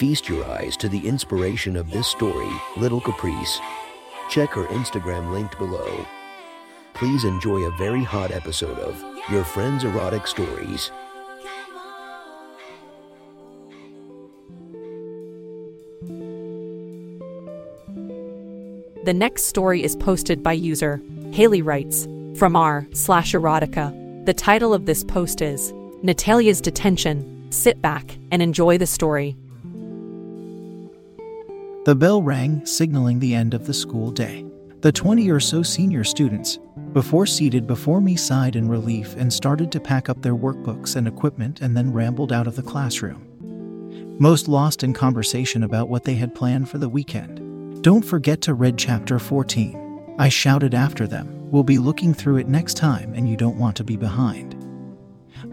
Feast your eyes to the inspiration of this story, Little Caprice. Check her Instagram linked below. Please enjoy a very hot episode of Your Friend's Erotic Stories. The next story is posted by user Haley writes from r slash erotica. The title of this post is Natalia's Detention. Sit back and enjoy the story. The bell rang, signaling the end of the school day. The 20 or so senior students, before seated before me, sighed in relief and started to pack up their workbooks and equipment and then rambled out of the classroom. Most lost in conversation about what they had planned for the weekend. Don't forget to read chapter 14. I shouted after them. We'll be looking through it next time, and you don't want to be behind.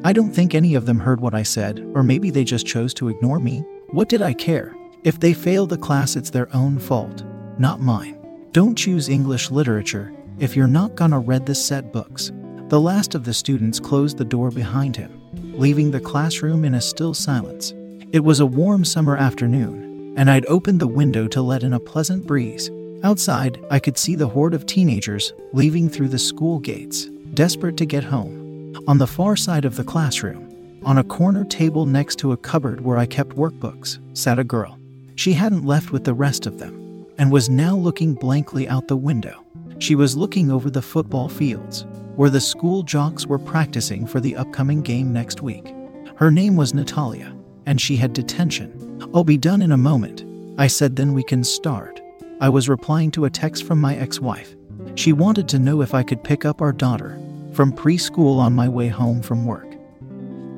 I don't think any of them heard what I said, or maybe they just chose to ignore me. What did I care? If they fail the class, it's their own fault, not mine. Don't choose English literature if you're not gonna read the set books. The last of the students closed the door behind him, leaving the classroom in a still silence. It was a warm summer afternoon, and I'd opened the window to let in a pleasant breeze. Outside, I could see the horde of teenagers leaving through the school gates, desperate to get home. On the far side of the classroom, on a corner table next to a cupboard where I kept workbooks, sat a girl. She hadn't left with the rest of them, and was now looking blankly out the window. She was looking over the football fields, where the school jocks were practicing for the upcoming game next week. Her name was Natalia, and she had detention. I'll be done in a moment. I said, then we can start. I was replying to a text from my ex wife. She wanted to know if I could pick up our daughter from preschool on my way home from work.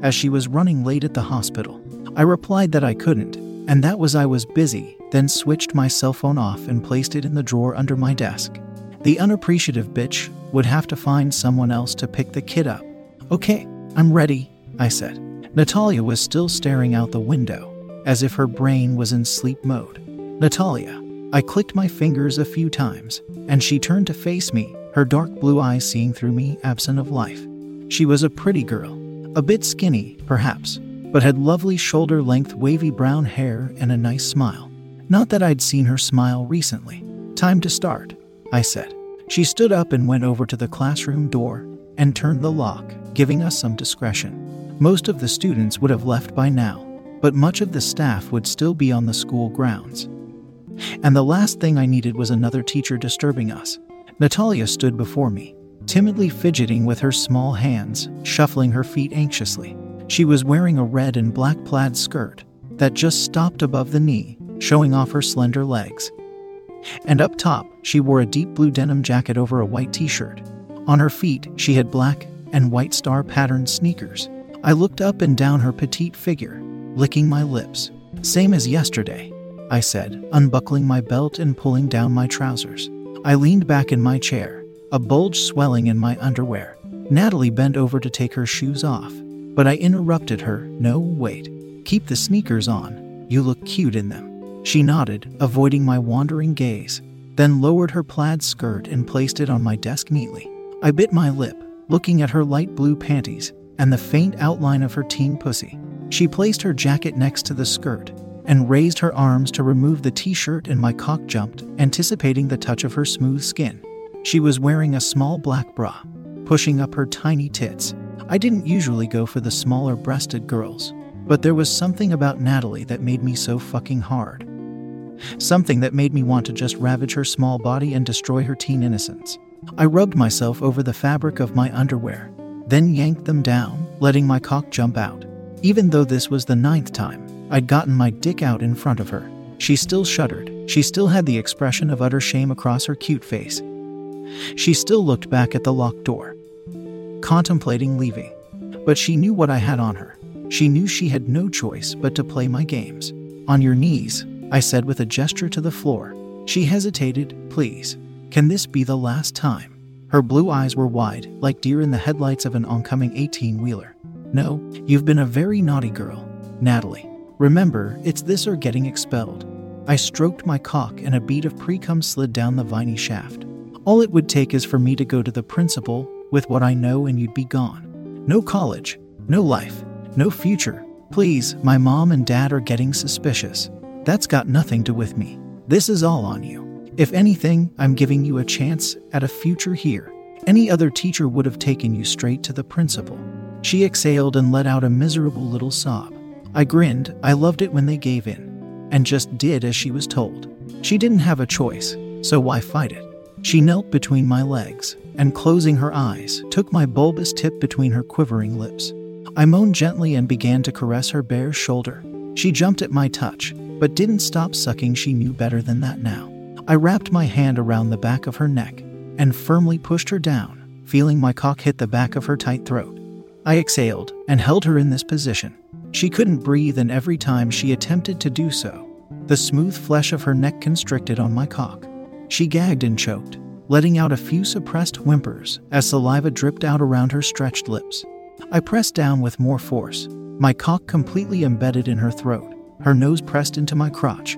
As she was running late at the hospital, I replied that I couldn't, and that was I was busy, then switched my cell phone off and placed it in the drawer under my desk. The unappreciative bitch would have to find someone else to pick the kid up. Okay, I'm ready, I said. Natalia was still staring out the window, as if her brain was in sleep mode. Natalia. I clicked my fingers a few times, and she turned to face me, her dark blue eyes seeing through me, absent of life. She was a pretty girl, a bit skinny, perhaps, but had lovely shoulder length wavy brown hair and a nice smile. Not that I'd seen her smile recently. Time to start, I said. She stood up and went over to the classroom door and turned the lock, giving us some discretion. Most of the students would have left by now, but much of the staff would still be on the school grounds. And the last thing I needed was another teacher disturbing us. Natalia stood before me, timidly fidgeting with her small hands, shuffling her feet anxiously. She was wearing a red and black plaid skirt that just stopped above the knee, showing off her slender legs. And up top, she wore a deep blue denim jacket over a white t shirt. On her feet, she had black and white star patterned sneakers. I looked up and down her petite figure, licking my lips. Same as yesterday, I said, unbuckling my belt and pulling down my trousers. I leaned back in my chair, a bulge swelling in my underwear. Natalie bent over to take her shoes off, but I interrupted her. No, wait. Keep the sneakers on. You look cute in them. She nodded, avoiding my wandering gaze, then lowered her plaid skirt and placed it on my desk neatly. I bit my lip, looking at her light blue panties and the faint outline of her teen pussy. She placed her jacket next to the skirt and raised her arms to remove the t shirt, and my cock jumped, anticipating the touch of her smooth skin. She was wearing a small black bra, pushing up her tiny tits. I didn't usually go for the smaller breasted girls, but there was something about Natalie that made me so fucking hard. Something that made me want to just ravage her small body and destroy her teen innocence. I rubbed myself over the fabric of my underwear, then yanked them down, letting my cock jump out. Even though this was the ninth time I'd gotten my dick out in front of her, she still shuddered. She still had the expression of utter shame across her cute face. She still looked back at the locked door, contemplating leaving. But she knew what I had on her. She knew she had no choice but to play my games. On your knees, I said with a gesture to the floor. She hesitated. Please, can this be the last time? Her blue eyes were wide, like deer in the headlights of an oncoming 18 wheeler. No, you've been a very naughty girl, Natalie. Remember, it's this or getting expelled. I stroked my cock and a bead of precum slid down the viney shaft. All it would take is for me to go to the principal with what I know and you'd be gone. No college, no life, no future. Please, my mom and dad are getting suspicious. That's got nothing to do with me. This is all on you. If anything, I'm giving you a chance at a future here. Any other teacher would have taken you straight to the principal. She exhaled and let out a miserable little sob. I grinned, I loved it when they gave in, and just did as she was told. She didn't have a choice, so why fight it? She knelt between my legs, and closing her eyes, took my bulbous tip between her quivering lips. I moaned gently and began to caress her bare shoulder. She jumped at my touch, but didn't stop sucking, she knew better than that now. I wrapped my hand around the back of her neck and firmly pushed her down, feeling my cock hit the back of her tight throat. I exhaled and held her in this position. She couldn't breathe, and every time she attempted to do so, the smooth flesh of her neck constricted on my cock. She gagged and choked, letting out a few suppressed whimpers as saliva dripped out around her stretched lips. I pressed down with more force, my cock completely embedded in her throat, her nose pressed into my crotch,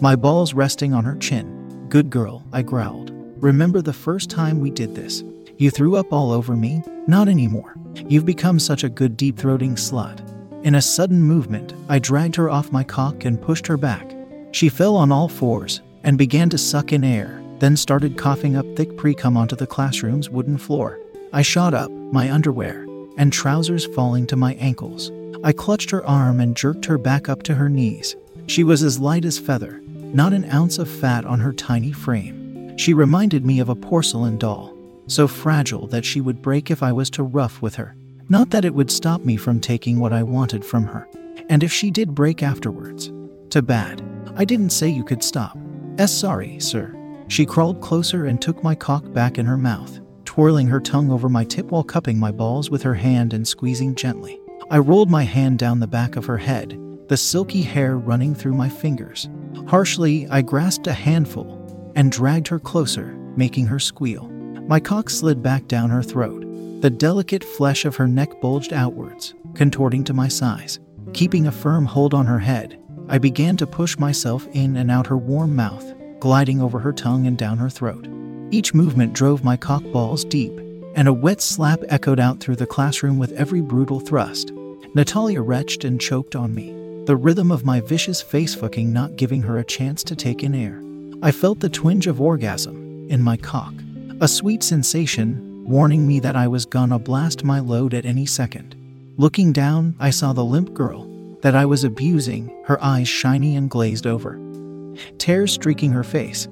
my balls resting on her chin. Good girl, I growled. Remember the first time we did this? You threw up all over me? Not anymore. You've become such a good deep throating slut. In a sudden movement, I dragged her off my cock and pushed her back. She fell on all fours and began to suck in air, then started coughing up thick precum onto the classroom's wooden floor. I shot up, my underwear and trousers falling to my ankles. I clutched her arm and jerked her back up to her knees. She was as light as feather, not an ounce of fat on her tiny frame. She reminded me of a porcelain doll, so fragile that she would break if I was too rough with her. Not that it would stop me from taking what I wanted from her. And if she did break afterwards, too bad. I didn't say you could stop. S sorry, sir. She crawled closer and took my cock back in her mouth, twirling her tongue over my tip while cupping my balls with her hand and squeezing gently. I rolled my hand down the back of her head, the silky hair running through my fingers. Harshly, I grasped a handful and dragged her closer, making her squeal. My cock slid back down her throat. The delicate flesh of her neck bulged outwards, contorting to my size. Keeping a firm hold on her head, I began to push myself in and out her warm mouth, gliding over her tongue and down her throat. Each movement drove my cock balls deep, and a wet slap echoed out through the classroom with every brutal thrust. Natalia retched and choked on me the rhythm of my vicious face fucking not giving her a chance to take in air. I felt the twinge of orgasm in my cock, a sweet sensation warning me that I was gonna blast my load at any second. Looking down, I saw the limp girl that I was abusing, her eyes shiny and glazed over, tears streaking her face,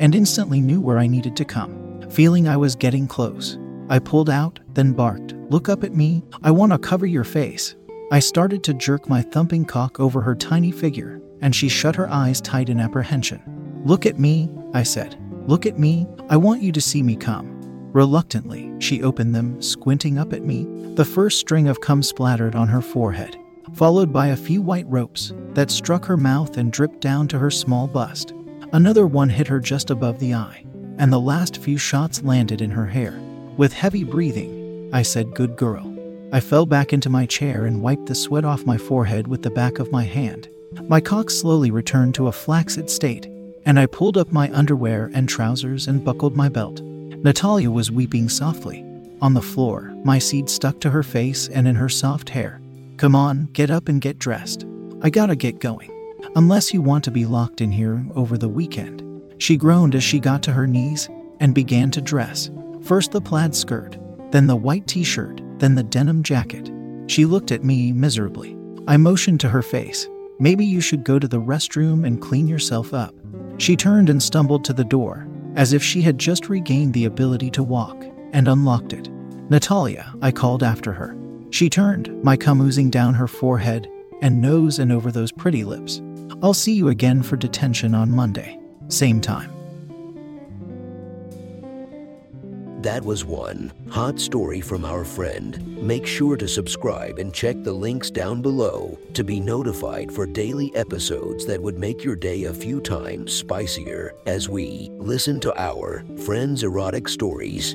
and instantly knew where I needed to come. Feeling I was getting close, I pulled out, then barked, Look up at me, I want to cover your face. I started to jerk my thumping cock over her tiny figure, and she shut her eyes tight in apprehension. Look at me, I said. Look at me, I want you to see me come. Reluctantly, she opened them, squinting up at me. The first string of cum splattered on her forehead, followed by a few white ropes that struck her mouth and dripped down to her small bust. Another one hit her just above the eye, and the last few shots landed in her hair. With heavy breathing, I said, Good girl. I fell back into my chair and wiped the sweat off my forehead with the back of my hand. My cock slowly returned to a flaccid state, and I pulled up my underwear and trousers and buckled my belt. Natalia was weeping softly. On the floor, my seed stuck to her face and in her soft hair. Come on, get up and get dressed. I gotta get going. Unless you want to be locked in here over the weekend. She groaned as she got to her knees and began to dress. First the plaid skirt, then the white t shirt, then the denim jacket. She looked at me miserably. I motioned to her face. Maybe you should go to the restroom and clean yourself up. She turned and stumbled to the door, as if she had just regained the ability to walk, and unlocked it. Natalia, I called after her. She turned, my cum oozing down her forehead and nose and over those pretty lips. I'll see you again for detention on Monday. Same time. That was one hot story from our friend. Make sure to subscribe and check the links down below to be notified for daily episodes that would make your day a few times spicier as we listen to our friends' erotic stories.